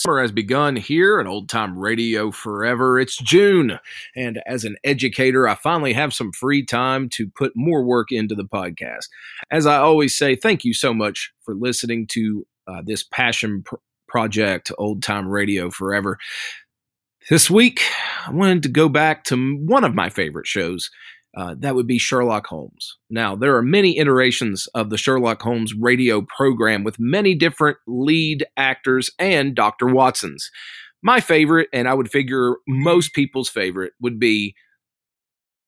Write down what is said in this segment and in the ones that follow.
Summer has begun here at Old Time Radio Forever. It's June, and as an educator, I finally have some free time to put more work into the podcast. As I always say, thank you so much for listening to uh, this passion pr- project, Old Time Radio Forever. This week, I wanted to go back to one of my favorite shows. Uh, that would be Sherlock Holmes. Now, there are many iterations of the Sherlock Holmes radio program with many different lead actors and Dr. Watsons. My favorite, and I would figure most people's favorite, would be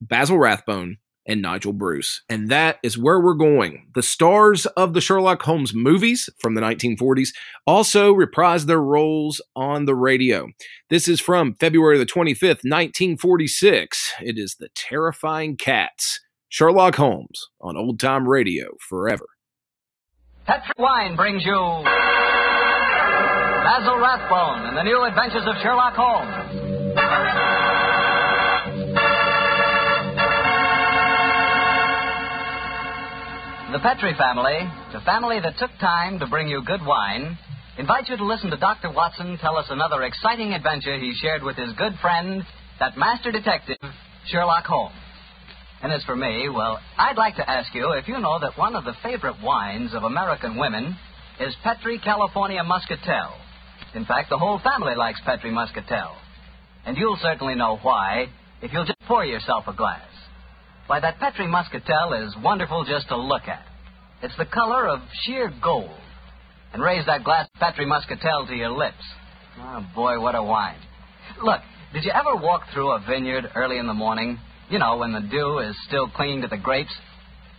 Basil Rathbone and Nigel Bruce. And that is where we're going. The stars of the Sherlock Holmes movies from the 1940s also reprised their roles on the radio. This is from February the 25th, 1946. It is The Terrifying Cats. Sherlock Holmes on Old Time Radio forever. Petri Wine brings you Basil Rathbone and the new adventures of Sherlock Holmes. The Petri family, the family that took time to bring you good wine, invite you to listen to Dr. Watson tell us another exciting adventure he shared with his good friend, that master detective, Sherlock Holmes. And as for me, well, I'd like to ask you if you know that one of the favorite wines of American women is Petri California Muscatel. In fact, the whole family likes Petri Muscatel. And you'll certainly know why if you'll just pour yourself a glass. Why, that Petri Muscatel is wonderful just to look at. It's the color of sheer gold. And raise that glass Petri Muscatel to your lips. Oh, boy, what a wine. Look, did you ever walk through a vineyard early in the morning? You know, when the dew is still clinging to the grapes?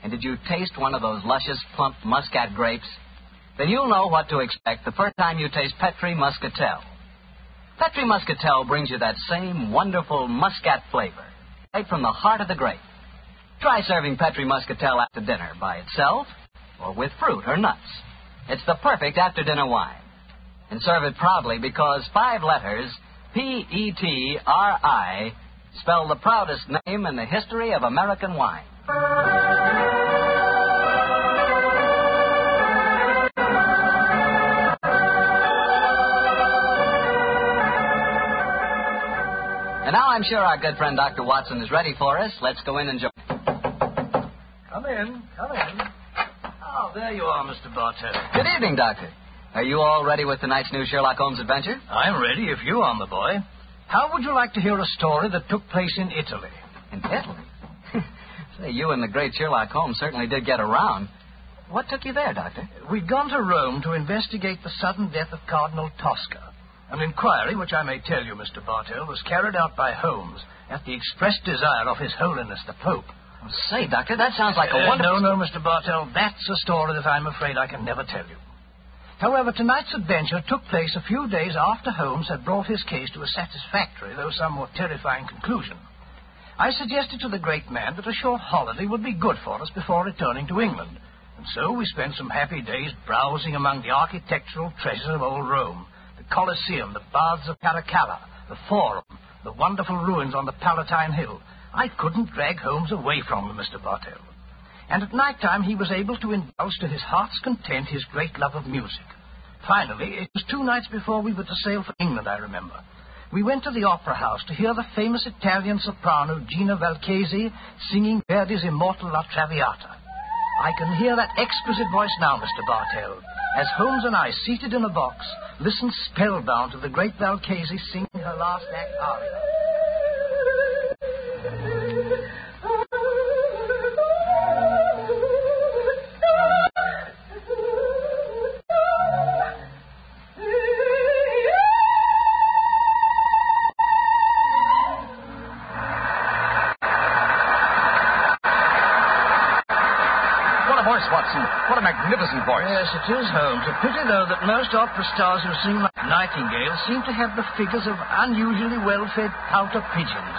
And did you taste one of those luscious, plump muscat grapes? Then you'll know what to expect the first time you taste Petri Muscatel. Petri Muscatel brings you that same wonderful muscat flavor, right from the heart of the grape. Try serving Petri Muscatel after dinner by itself or with fruit or nuts. It's the perfect after dinner wine. And serve it proudly because five letters, P E T R I, spell the proudest name in the history of American wine. And now I'm sure our good friend Dr. Watson is ready for us. Let's go in and join. Come in, come in. Oh, there you are, Mr. Bartell. Good evening, Doctor. Are you all ready with tonight's new Sherlock Holmes adventure? I'm ready if you are, my boy. How would you like to hear a story that took place in Italy? In Italy? Say, you and the great Sherlock Holmes certainly did get around. What took you there, Doctor? We'd gone to Rome to investigate the sudden death of Cardinal Tosca. An inquiry, which I may tell you, Mr. Bartell, was carried out by Holmes at the express desire of His Holiness the Pope. Say, Doctor, that sounds like a Uh, wonderful... No, no, Mr. Bartell, that's a story that I'm afraid I can never tell you. However, tonight's adventure took place a few days after Holmes had brought his case to a satisfactory, though somewhat terrifying conclusion. I suggested to the great man that a short holiday would be good for us before returning to England, and so we spent some happy days browsing among the architectural treasures of old Rome the Colosseum, the Baths of Caracalla, the Forum, the wonderful ruins on the Palatine Hill. I couldn't drag Holmes away from them, Mr. Bartell. And at night time he was able to indulge to his heart's content his great love of music. Finally, it was two nights before we were to sail for England, I remember. We went to the opera house to hear the famous Italian soprano Gina Valchesi singing Verdi's immortal La Traviata. I can hear that exquisite voice now, Mr. Bartell, as Holmes and I, seated in a box, listen spellbound to the great Valchesi sing her last act aria. It is, Holmes. A pity, though, that most opera stars who sing like Nightingale seem to have the figures of unusually well-fed pouter pigeons.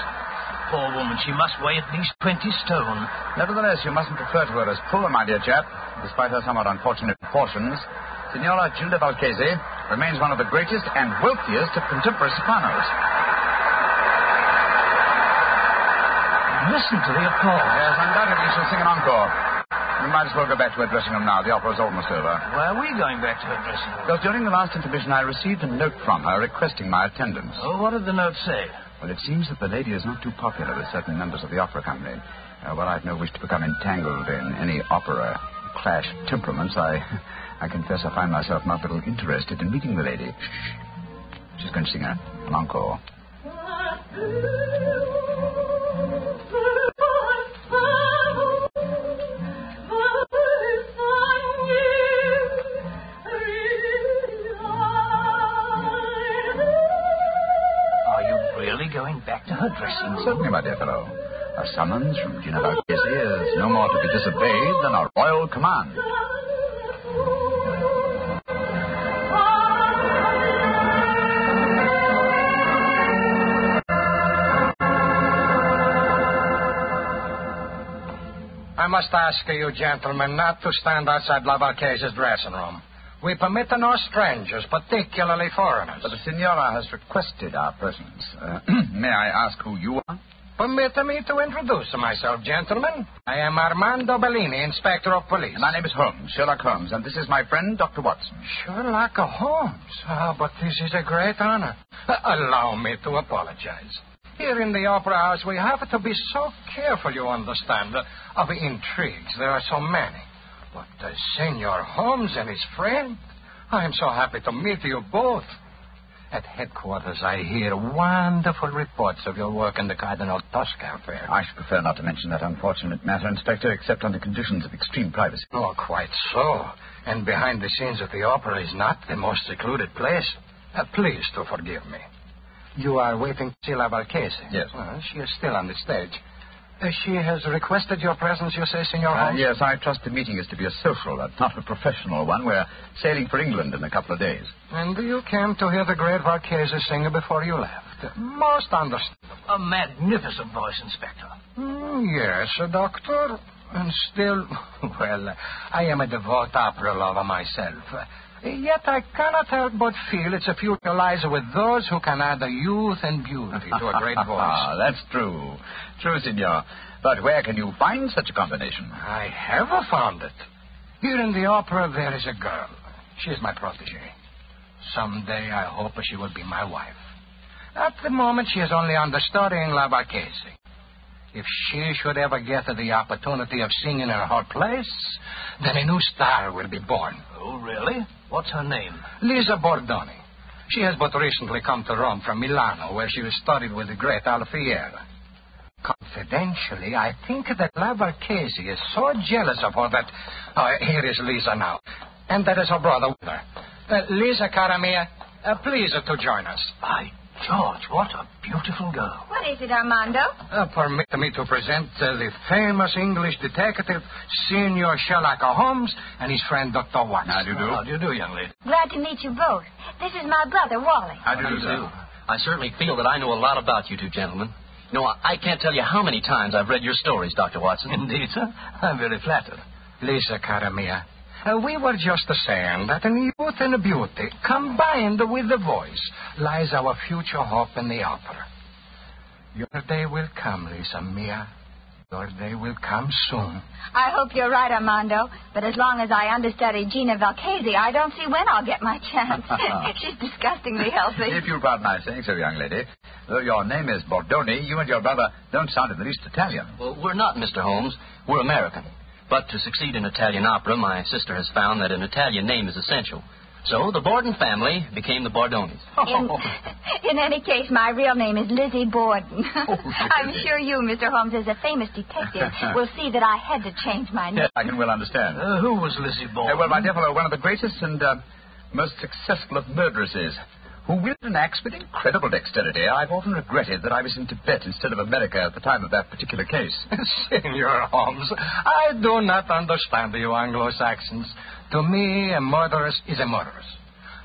Poor woman, she must weigh at least 20 stone. Nevertheless, you mustn't refer to her as poor, my dear chap. Despite her somewhat unfortunate proportions, Signora Gilda Valchese remains one of the greatest and wealthiest of contemporary sopranos. Listen to the applause. Yes, undoubtedly she'll sing an encore. We might as well go back to her dressing room now. The opera's almost over. Why are we going back to her dressing room? Because during the last intermission, I received a note from her requesting my attendance. Oh, what did the note say? Well, it seems that the lady is not too popular with certain members of the opera company. Uh, well, I've no wish to become entangled in any opera clash temperaments. I, I confess I find myself not a little interested in meeting the lady. She's going to sing a, an encore. Certainly, my dear fellow. A summons from Gina Valchese is no more to be disobeyed than a royal command. I must ask you, gentlemen, not to stand outside La Valchese's dressing room. We permit no strangers, particularly foreigners. But the Signora has requested our presence. Uh, may I ask who you are? Permit me to introduce myself, gentlemen. I am Armando Bellini, Inspector of Police. My name is Holmes, Sherlock Holmes, and this is my friend, Dr. Watson. Sherlock Holmes. Ah, but this is a great honor. Uh, Allow me to apologize. Here in the Opera House, we have to be so careful, you understand, of intrigues. There are so many. But uh, Senor Holmes and his friend, I am so happy to meet you both. At headquarters, I hear wonderful reports of your work in the Cardinal Tosca affair. I should prefer not to mention that unfortunate matter, Inspector, except under conditions of extreme privacy. Oh, quite so. And behind the scenes at the opera is not the most secluded place. Uh, please to forgive me. You are waiting to see La Valchese? Yes. Well, she is still on the stage. Uh, she has requested your presence, you say, Senor Uh, Holmes? yes, I trust the meeting is to be a social, uh, not a professional one. We're sailing for England in a couple of days. And you came to hear the great Valchese sing before you left. Most understandable. A magnificent voice, Inspector. Mm, yes, uh, Doctor. And still, well, I am a devout opera lover myself. Yet I cannot help but feel its a future lies with those who can add the youth and beauty to a great voice. Ah, that's true. True, Signor. But where can you find such a combination? I have found it. Here in the opera, there is a girl. She is my protege. Someday I hope she will be my wife. At the moment, she is only understudying La Marchese. If she should ever get the opportunity of singing in her place, then a new star will be born. Oh, really? What's her name? Lisa Bordoni. She has but recently come to Rome from Milano, where she studied with the great Alfieri. Confidentially, I think that La Marchese is so jealous of her that. Oh, here is Lisa now. And that is her brother with her. Uh, Lisa, cara mia, uh, please uh, to join us. By George, what a beautiful girl. What is it, Armando? Uh, permit me to present uh, the famous English detective, Senior Sherlock Holmes, and his friend, Dr. Watson. How do you do? How do you do, young lady? Glad to meet you both. This is my brother, Wally. How do you do. I certainly feel that I know a lot about you two gentlemen. You know, I I can't tell you how many times I've read your stories, Dr. Watson. Indeed, sir. I'm very flattered. Lisa, cara mia, uh, we were just saying that in youth and beauty, combined with the voice, lies our future hope in the opera. Your day will come, Lisa mia. Your day will come soon. I hope you're right, Armando. But as long as I understudy Gina Valchese, I don't see when I'll get my chance. She's disgustingly healthy. If you'll pardon my saying so, young lady, though your name is Bordoni, you and your brother don't sound in the least Italian. Well, we're not, Mr. Holmes. We're American. But to succeed in Italian opera, my sister has found that an Italian name is essential. So the Borden family became the Bordonis. In, in any case, my real name is Lizzie Borden. Oh, I'm sure you, Mr. Holmes, as a famous detective, will see that I had to change my name. Yes, I can well understand. Uh, who was Lizzie Uh, Borden? well, my dear fellow, one of the greatest and uh, most successful of murderesses, who wielded an axe with incredible dexterity. I've often regretted that I was in Tibet instead of America at the time of that particular case. Senor Holmes, I do not understand you Anglo-Saxons. To me, a murderess is a murderess.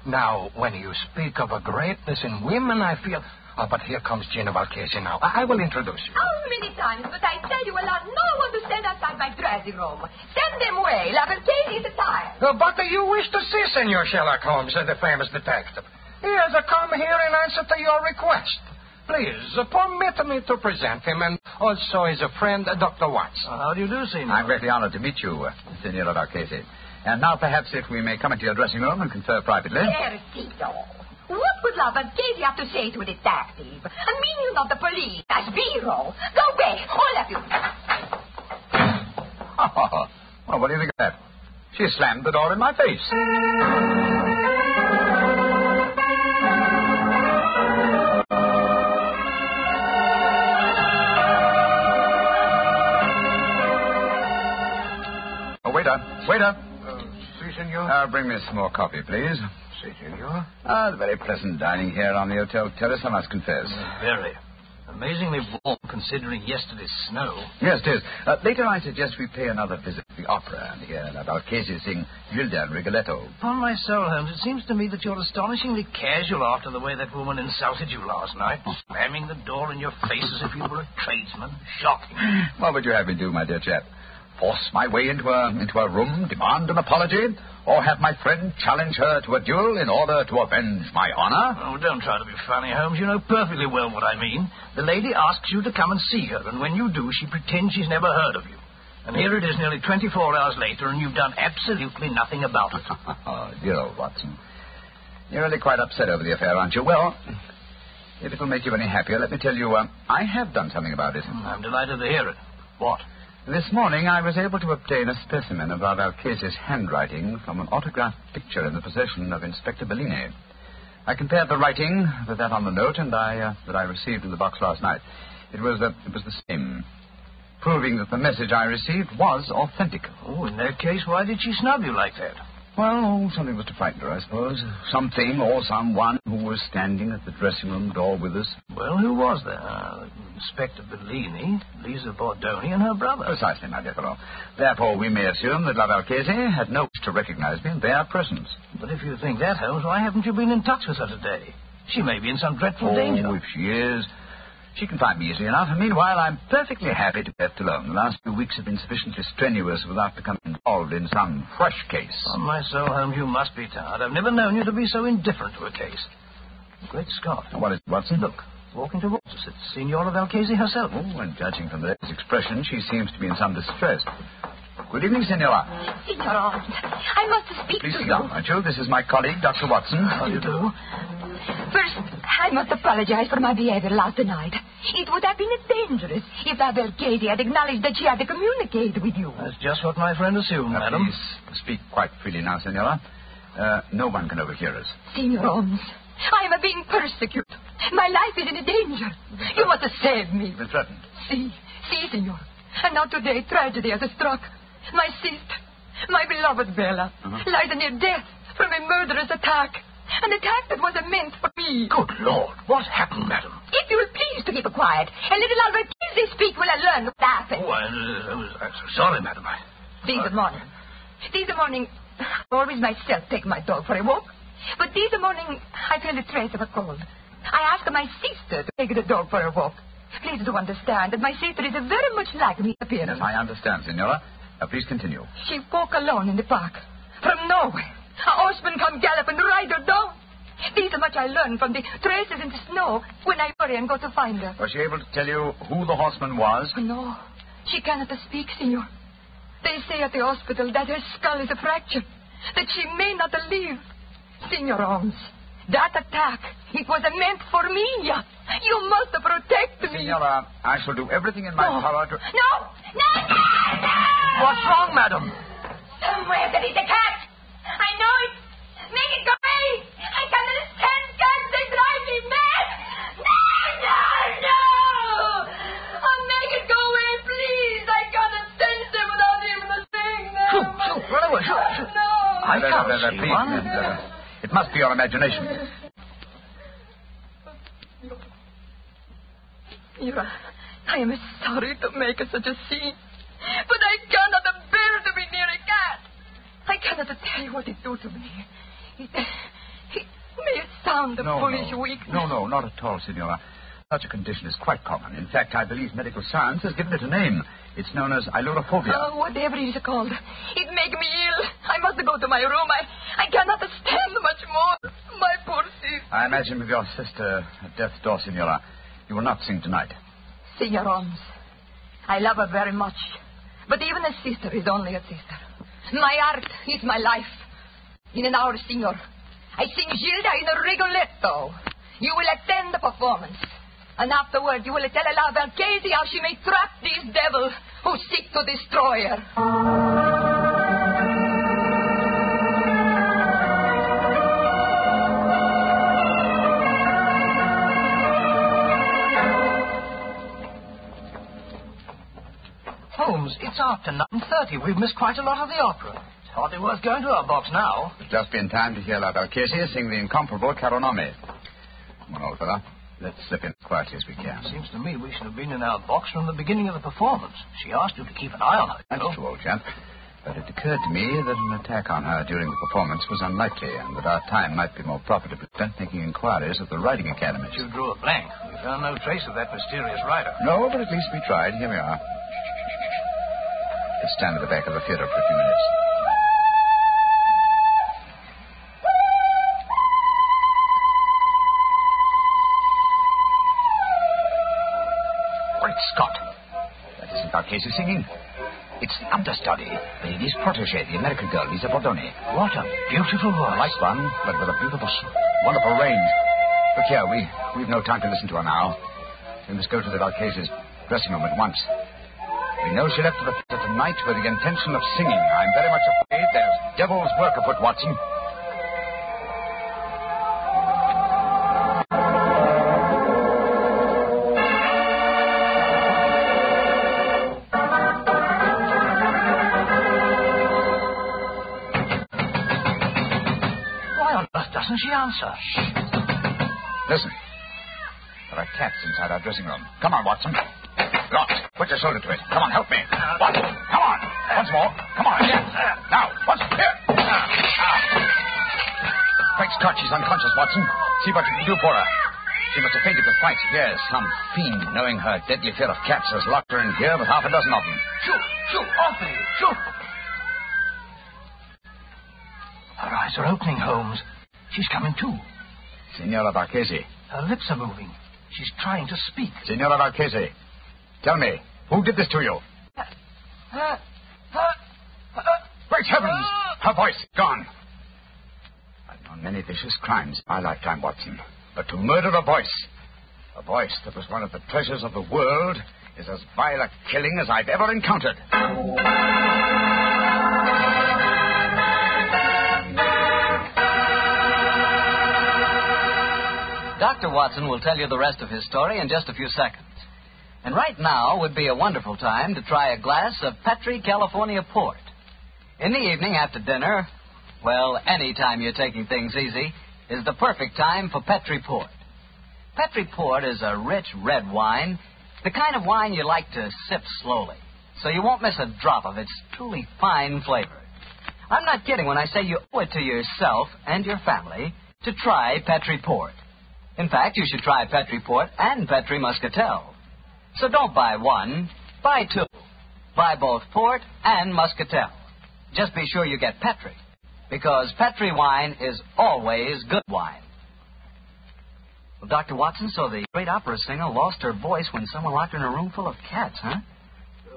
Now, when you speak of a greatness in women, I feel. Oh, but here comes Gina Valcasi now. I, I will introduce you. How many times must I tell you allow no one to stand outside my dressing room? Send them away. La Valcasi is tired. Uh, but uh, you wish to see Senor Sherlock Holmes, uh, the famous detective. He has uh, come here in answer to your request. Please, uh, permit me to present him, and also his friend, uh, Dr. Watson. how do you do, Senor? I'm greatly honored to meet you, uh, Senora Valcasi. And now, perhaps, if we may come into your dressing room and confer privately. Ercito. What would La Valcasi have to say to a detective? A minion of the police, as Biro. Go away, all of you. well, what do you think of that? She slammed the door in my face. Waiter, waiter. Uh, si, senor. Uh, bring me some more coffee, please. Si, senor. Ah, very pleasant dining here on the hotel terrace, I must confess. Very. Amazingly warm considering yesterday's snow. Yes, it is. Uh, later, I suggest we pay another visit to the opera and hear about Casey sing Gilda and Rigoletto. Upon my soul, Holmes, it seems to me that you're astonishingly casual after the way that woman insulted you last night, slamming the door in your face as if you were a tradesman. Shocking. What would you have me do, my dear chap? Force my way into a, into a room, demand an apology, or have my friend challenge her to a duel in order to avenge my honor? Oh, don't try to be funny, Holmes. You know perfectly well what I mean. The lady asks you to come and see her, and when you do, she pretends she's never heard of you. And here it is nearly 24 hours later, and you've done absolutely nothing about it. oh, dear old Watson. You're really quite upset over the affair, aren't you? Well, if it will make you any happier, let me tell you, uh, I have done something about it. I'm delighted to hear it. What? This morning I was able to obtain a specimen of our case's handwriting from an autographed picture in the possession of Inspector Bellini. I compared the writing with that on the note and I, uh, that I received in the box last night. It was, uh, it was the same, proving that the message I received was authentic. Oh, in that case, why did she snub you like that? Well, something was to frighten her, I suppose. Something or someone who was standing at the dressing room door with us. Well, who was there? Inspector Bellini, Lisa Bordoni, and her brother. Precisely, my dear fellow. Therefore, we may assume that La Valchese had no wish to recognize me in their presence. But if you think that, Holmes, why haven't you been in touch with her today? She may be in some dreadful oh, danger. if she is, she can find me easily enough. And meanwhile, I'm perfectly happy to be left alone. The last few weeks have been sufficiently strenuous without becoming involved in some fresh case. On my soul, Holmes, you must be tired. I've never known you to be so indifferent to a case. Great Scott. What is it, Watson? Look, walking towards us, it's Signora Valchese herself. Oh, and judging from the lady's expression, she seems to be in some distress. Good evening, Senora. Signor Holmes, I must speak Please to sit you. down, won't you? This is my colleague, Dr. Watson. How do you do? First, I must apologize for my behavior last night. It would have been dangerous if Abel Katie had acknowledged that she had to communicate with you. That's just what my friend assumed, Uh, madam. Please speak quite freely now, Senora. Uh, no one can overhear us. Signor Holmes, I am being persecuted. My life is in danger. You must save me. You've been threatened. See, see, senor. And now today tragedy has struck. My sister, my beloved Bella, Uh-huh. lies near death from a murderous attack. An attack that was meant for me. Good Lord, what happened, madam? If you will please to keep quiet, and little Albert Kinsey speak will I learn what happened. Oh, I, I was, I'm so sorry, madam. I, This morning. This morning, I always myself take my dog for a walk. But this morning, I feel a trace of a cold. I asked my sister to take the dog for a walk. Please do understand that my sister is very much like me in appearance. Yes, I understand, Senora. Uh, please continue. She walk alone in the park. From nowhere. A horseman come gallop and ride her down. This much I learned from the traces in the snow when I hurry and go to find her. Was she able to tell you who the horseman was? No, she cannot speak, senor. They say at the hospital that her skull is a fracture, that she may not live. Senor Holmes, that attack, it was meant for me. You must protect me. Senora, I shall do everything in my No. power to. No, no, no, no! What's wrong, madam? Somewhere there is a cat. I know it. Make it go away. I cannot stand cats. They drive me mad. No, no, no. Oh, make it go away, please. I cannot stand them without even seeing them. Shoot, shoot, run away, shoot, shoot. No. I can't see one. It must be your imagination. Ira, I am sorry to make such a scene, but I cannot bear to be near a cat. I cannot tell you what it do to me. It, understand the no, foolish no. weakness. No, no, not at all, Senora. Such a condition is quite common. In fact, I believe medical science has given it a name. It's known as ailurophobia. Oh, whatever it is called. It makes me ill. I must go to my room. I, I cannot stand much more. My poor sister. I imagine with your sister at death's door, Signora, you will not sing tonight. Signor Holmes, I love her very much. But even a sister is only a sister. My art is my life. In an hour, Senor, I sing Gilda in a Rigoletto. You will attend the performance. And afterward, you will tell La Valchesi how she may trap these devils who seek to destroy her. Holmes, it's after 9.30. We've missed quite a lot of the opera. It's hardly worth going to our box now. We'll just be in time to hear La Valchesi sing the incomparable Caro nome. Come on, old fella. Let's slip in as quietly as we can. Seems to me we should have been in our box from the beginning of the performance. She asked you to keep an eye on her. That's true, old chap. But it occurred to me that an attack on her during the performance was unlikely, and that our time might be more profitable spent making inquiries at the Riding Academy. You drew a blank. We found no trace of that mysterious rider. No, but at least we tried. Here we are. Let's stand at the back of the theater for a few minutes. Our case singing. It's understudy, Lady's protege, the American girl, Lisa Bordoni. What a beautiful voice. Like one, but with a beautiful, wonderful range. Look here, we, we've no time to listen to her now. We must go to the Valchese's dressing room at once. We know she left the theater tonight with the intention of singing. I'm very much afraid there's devil's work afoot, Watson. She answer? Listen. There are cats inside our dressing room. Come on, Watson. Locked. Put your shoulder to it. Come on, help me. Watson, come on. Once more. Come on. Now, once here. Ah. Great Scott, she's unconscious, Watson. See what you can do for her. She must have fainted with fright. Yes, some fiend, knowing her deadly fear of cats, has locked her in here with half a dozen of them. Shoot, shoot, off with you, shoot. Her eyes are opening, Holmes. She's coming to. Signora Marchese. Her lips are moving. She's trying to speak. Signora Marchese. Tell me, who did this to you? Great heavens! Her voice gone. I've known many vicious crimes in my lifetime, Watson. But to murder a voice, a voice that was one of the treasures of the world, is as vile a killing as I've ever encountered. Dr. Watson will tell you the rest of his story in just a few seconds. And right now would be a wonderful time to try a glass of Petri California Port. In the evening after dinner, well, any time you're taking things easy, is the perfect time for Petri Port. Petri Port is a rich red wine, the kind of wine you like to sip slowly, so you won't miss a drop of its truly fine flavor. I'm not kidding when I say you owe it to yourself and your family to try Petri Port. In fact, you should try Petri Port and Petri Muscatel. So don't buy one, buy two. Buy both Port and Muscatel. Just be sure you get Petri, because Petri wine is always good wine. Well, Dr. Watson, so the great opera singer lost her voice when someone locked her in a room full of cats, huh?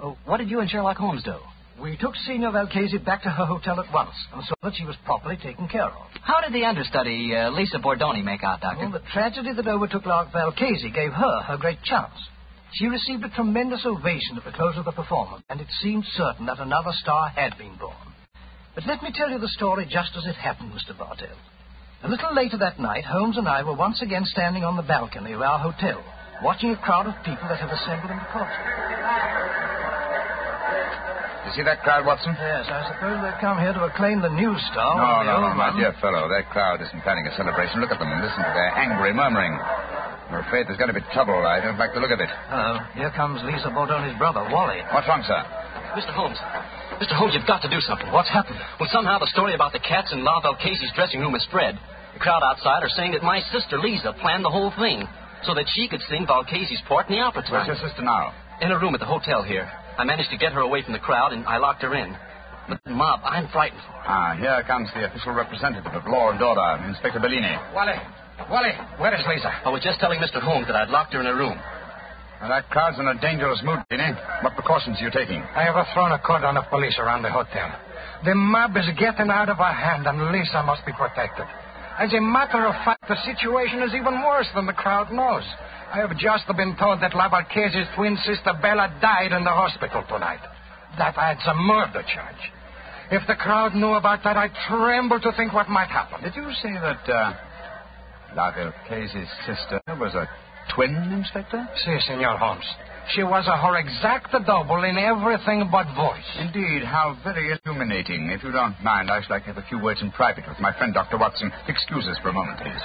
Uh, what did you and Sherlock Holmes do? We took Signor Valchese back to her hotel at once and saw that she was properly taken care of. How did the understudy, uh, Lisa Bordoni, make out, Doctor? Well, the tragedy that overtook La Valchese gave her her great chance. She received a tremendous ovation at the close of the performance, and it seemed certain that another star had been born. But let me tell you the story just as it happened, Mr. Bartell. A little later that night, Holmes and I were once again standing on the balcony of our hotel, watching a crowd of people that had assembled in the courtyard. You see that crowd, Watson? Yes, I suppose they've come here to acclaim the new star. No, no, no, my dear fellow. That crowd isn't planning a celebration. Look at them and listen to their angry murmuring. I'm afraid there's going to be trouble. I don't like the look of it. Oh, here comes Lisa Bordoni's brother, Wally. What's wrong, sir? Mr. Holmes. Mr. Holmes, you've got to do something. What's happened? Well, somehow the story about the cats in La Valchese's dressing room has spread. The crowd outside are saying that my sister Lisa planned the whole thing so that she could sing Valchese's part in the opera Where's tonight. your sister now? In a room at the hotel here. I managed to get her away from the crowd and I locked her in. But the mob, I'm frightened for her. Ah, here comes the official representative of law and order, Inspector Bellini. Wally, Wally, where is Lisa? I was just telling Mr. Holmes that I'd locked her in a room. Well, that crowd's in a dangerous mood, Bellini. What precautions are you taking? I have thrown a cordon of police around the hotel. The mob is getting out of our hand, and Lisa must be protected. As a matter of fact, the situation is even worse than the crowd knows. I have just been told that La Valchese's twin sister Bella died in the hospital tonight. That adds a murder charge. If the crowd knew about that, I tremble to think what might happen. Did you say that uh, La sister was a twin, Inspector? Si, Senor Holmes. She was a her exact double in everything but voice. Indeed, how very illuminating. If you don't mind, I should like to have a few words in private with my friend Dr. Watson. Excuse us for a moment, please.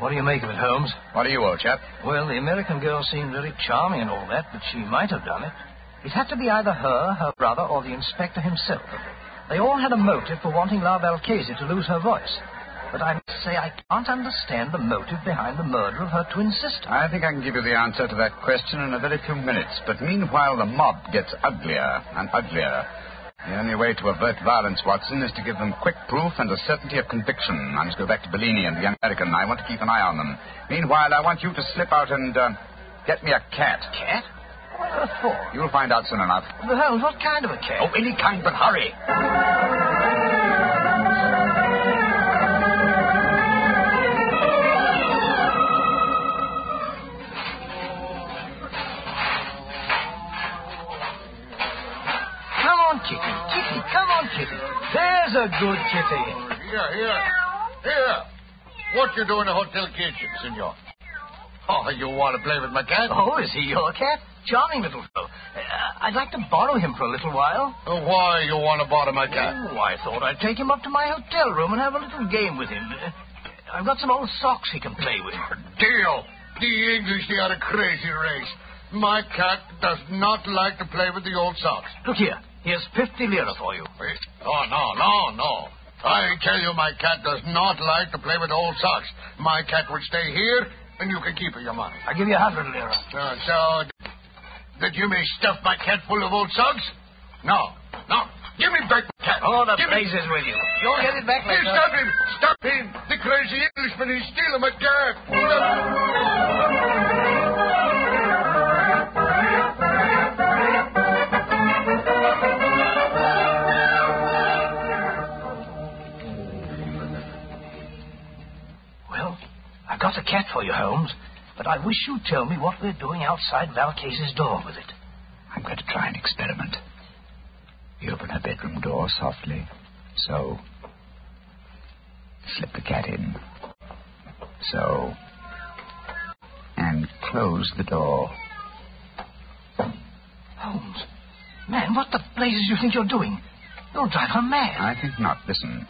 What do you make of it, Holmes? What are you, old chap? Well, the American girl seemed very charming and all that, but she might have done it. It had to be either her, her brother, or the inspector himself. They all had a motive for wanting La Valchese to lose her voice. But I must say I can't understand the motive behind the murder of her twin sister. I think I can give you the answer to that question in a very few minutes. But meanwhile, the mob gets uglier and uglier. The only way to avert violence, Watson, is to give them quick proof and a certainty of conviction. I must go back to Bellini and the young American. I want to keep an eye on them. Meanwhile, I want you to slip out and uh, get me a cat. Cat? What for? You'll find out soon enough. Holmes, what kind of a cat? Oh, any kind, but hurry. There's a good kitty. Here, here. Here. What you do in the hotel kitchen, senor? Oh, you want to play with my cat? Oh, is he your cat? Charming little fellow. Uh, I'd like to borrow him for a little while. Uh, Why you want to borrow my cat? Oh, I thought I'd take him up to my hotel room and have a little game with him. Uh, I've got some old socks he can play with. Deal. The English, they are a crazy race. My cat does not like to play with the old socks. Look here. Here's 50 lira for you. Wait. Oh, no, no, no. I tell you, my cat does not like to play with old socks. My cat would stay here, and you can keep your money. I'll give you a 100 lira. Uh, so, that you may stuff my cat full of old socks? No, no. Give me back my cat. Oh, the Give me- with you. You'll get it back Hey, later. stop him! Stop him! The crazy Englishman, he's stealing my cat! I got a cat for you, Holmes. But I wish you'd tell me what we're doing outside Valchese's door with it. I'm going to try an experiment. You open her bedroom door softly. So. Slip the cat in. So. And close the door. Holmes, man, what the blazes you think you're doing? You'll drive her mad. I think not. Listen.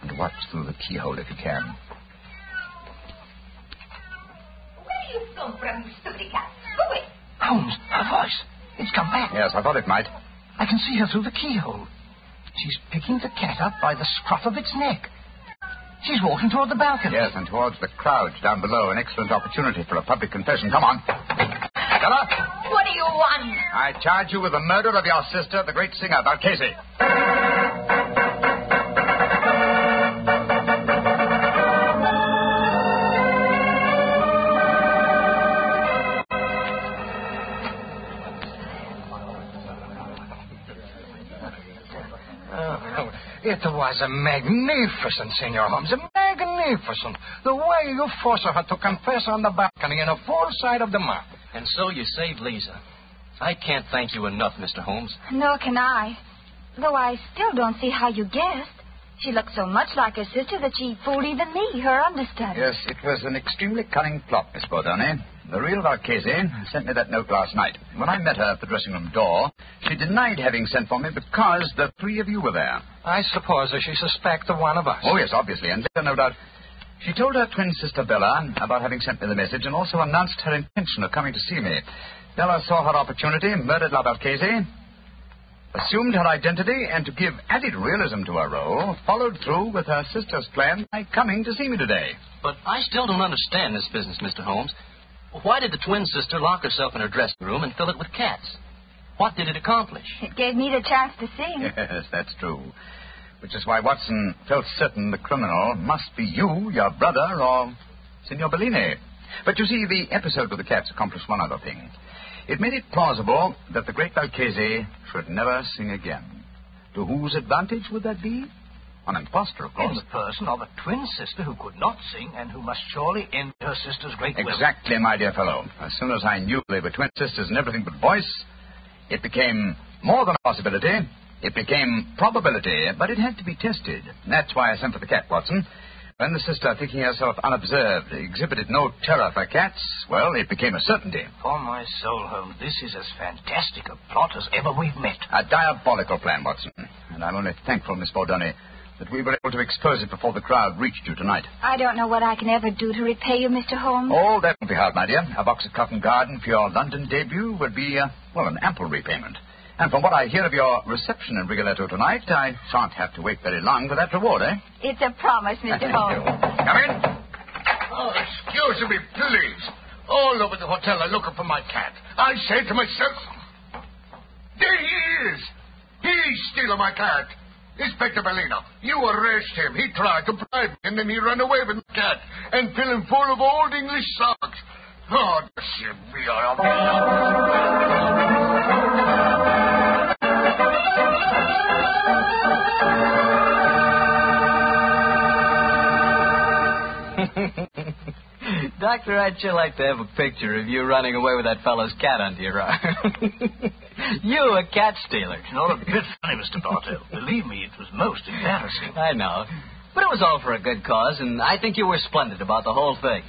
And watch through the keyhole if you can. Where come from, you stupid cat? Go away. Holmes, her voice. It's come back. Yes, I thought it might. I can see her through the keyhole. She's picking the cat up by the scruff of its neck. She's walking toward the balcony. Yes, and towards the crowd down below. An excellent opportunity for a public confession. Come on. Stella, What do you want? I charge you with the murder of your sister, the great singer, Valchese. Oh, it was a magnificent, Senor Holmes. A magnificent. The way you forced her to confess on the balcony in a full sight of the mob. And so you saved Lisa. I can't thank you enough, Mr. Holmes. Nor can I. Though I still don't see how you guessed. She looked so much like her sister that she fooled even me, her understudy. Yes, it was an extremely cunning plot, Miss Bordoni. The real Valchese sent me that note last night. When I met her at the dressing room door, she denied having sent for me because the three of you were there. I suppose that she suspected one of us. Oh, yes, obviously. And later, no doubt, she told her twin sister Bella about having sent me the message and also announced her intention of coming to see me. Bella saw her opportunity, murdered La Valchese. assumed her identity, and to give added realism to her role, followed through with her sister's plan by coming to see me today. But I still don't understand this business, Mr. Holmes. Why did the twin sister lock herself in her dressing room and fill it with cats? What did it accomplish? It gave me the chance to sing. Yes, that's true. Which is why Watson felt certain the criminal must be you, your brother, or Signor Bellini. But you see, the episode with the cats accomplished one other thing. It made it plausible that the great Valchese should never sing again. To whose advantage would that be? An impostor, of In the person of a twin sister who could not sing and who must surely envy her sister's great will. Exactly, my dear fellow. As soon as I knew they were twin sisters and everything but voice, it became more than a possibility. It became probability, but it had to be tested. That's why I sent for the cat, Watson. When the sister, thinking herself unobserved, exhibited no terror for cats, well, it became a certainty. Upon my soul, Holmes, this is as fantastic a plot as ever we've met. A diabolical plan, Watson. And I'm only thankful, Miss Bordoni, that we were able to expose it before the crowd reached you tonight. I don't know what I can ever do to repay you, Mr. Holmes. Oh, that won't be hard, my dear. A box at Covent Garden for your London debut would be, uh, well, an ample repayment. And from what I hear of your reception in Rigoletto tonight, I shan't have to wait very long for that reward, eh? It's a promise, Mr. Thank Holmes. you. Come in. Oh, excuse me, please. All over the hotel are looking for my cat. I say to myself, there he is. He's stealing my cat. Inspector Bellino, you arrest him. He tried to bribe me, and then he ran away with the cat and fill him full of old English socks. Oh, should be. Doctor, I'd sure like to have a picture of you running away with that fellow's cat under your arm. you, a cat stealer. It's not a bit funny, Mr. Bartell. Believe me, it was most embarrassing. I know. But it was all for a good cause, and I think you were splendid about the whole thing.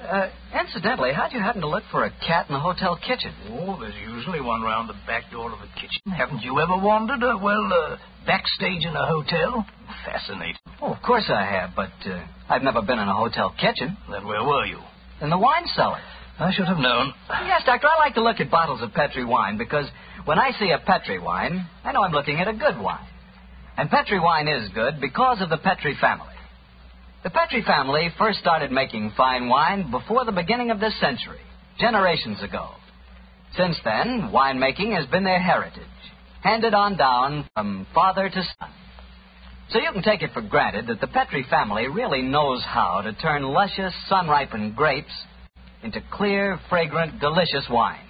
Uh, incidentally, how'd you happen to look for a cat in the hotel kitchen? Oh, there's usually one round the back door of the kitchen. Haven't you ever wandered, uh, well, uh, backstage in a hotel? Fascinating. Oh, of course I have, but uh, I've never been in a hotel kitchen. Then where were you? In the wine cellar. I should have known. Yes, Doctor, I like to look at bottles of Petri wine because when I see a Petri wine, I know I'm looking at a good wine. And Petri wine is good because of the Petri family. The Petri family first started making fine wine before the beginning of this century, generations ago. Since then, winemaking has been their heritage, handed on down from father to son. So you can take it for granted that the Petri family really knows how to turn luscious, sun ripened grapes into clear, fragrant, delicious wine.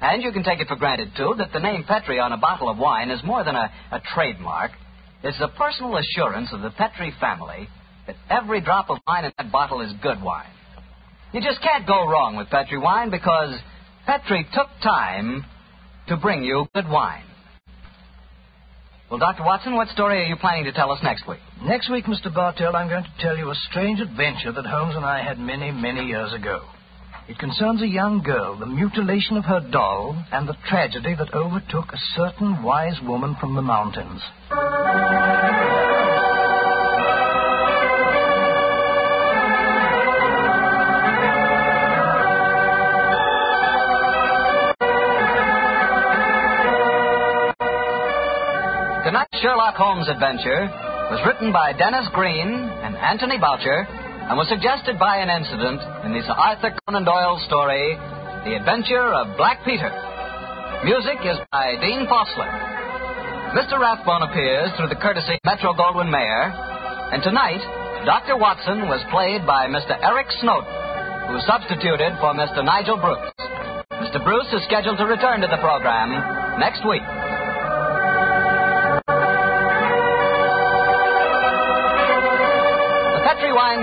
And you can take it for granted, too, that the name Petri on a bottle of wine is more than a, a trademark. It's a personal assurance of the Petri family that every drop of wine in that bottle is good wine. You just can't go wrong with Petri wine because Petri took time to bring you good wine. Well, Dr. Watson, what story are you planning to tell us next week? Next week, Mr. Bartell, I'm going to tell you a strange adventure that Holmes and I had many, many years ago. It concerns a young girl, the mutilation of her doll, and the tragedy that overtook a certain wise woman from the mountains. Tonight's Sherlock Holmes adventure was written by Dennis Green and Anthony Boucher and was suggested by an incident in the Sir Arthur Conan Doyle story, The Adventure of Black Peter. Music is by Dean Fossler. Mr. Rathbone appears through the courtesy of Metro Goldwyn Mayer, and tonight, Dr. Watson was played by Mr. Eric Snowden, who substituted for Mr. Nigel Bruce. Mr. Bruce is scheduled to return to the program next week.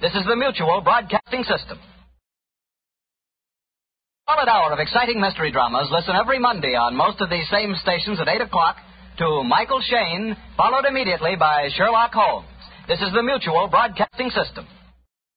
This is the Mutual Broadcasting System. Solid hour of exciting mystery dramas, listen every Monday on most of these same stations at 8 o'clock to Michael Shayne, followed immediately by Sherlock Holmes. This is the Mutual Broadcasting System.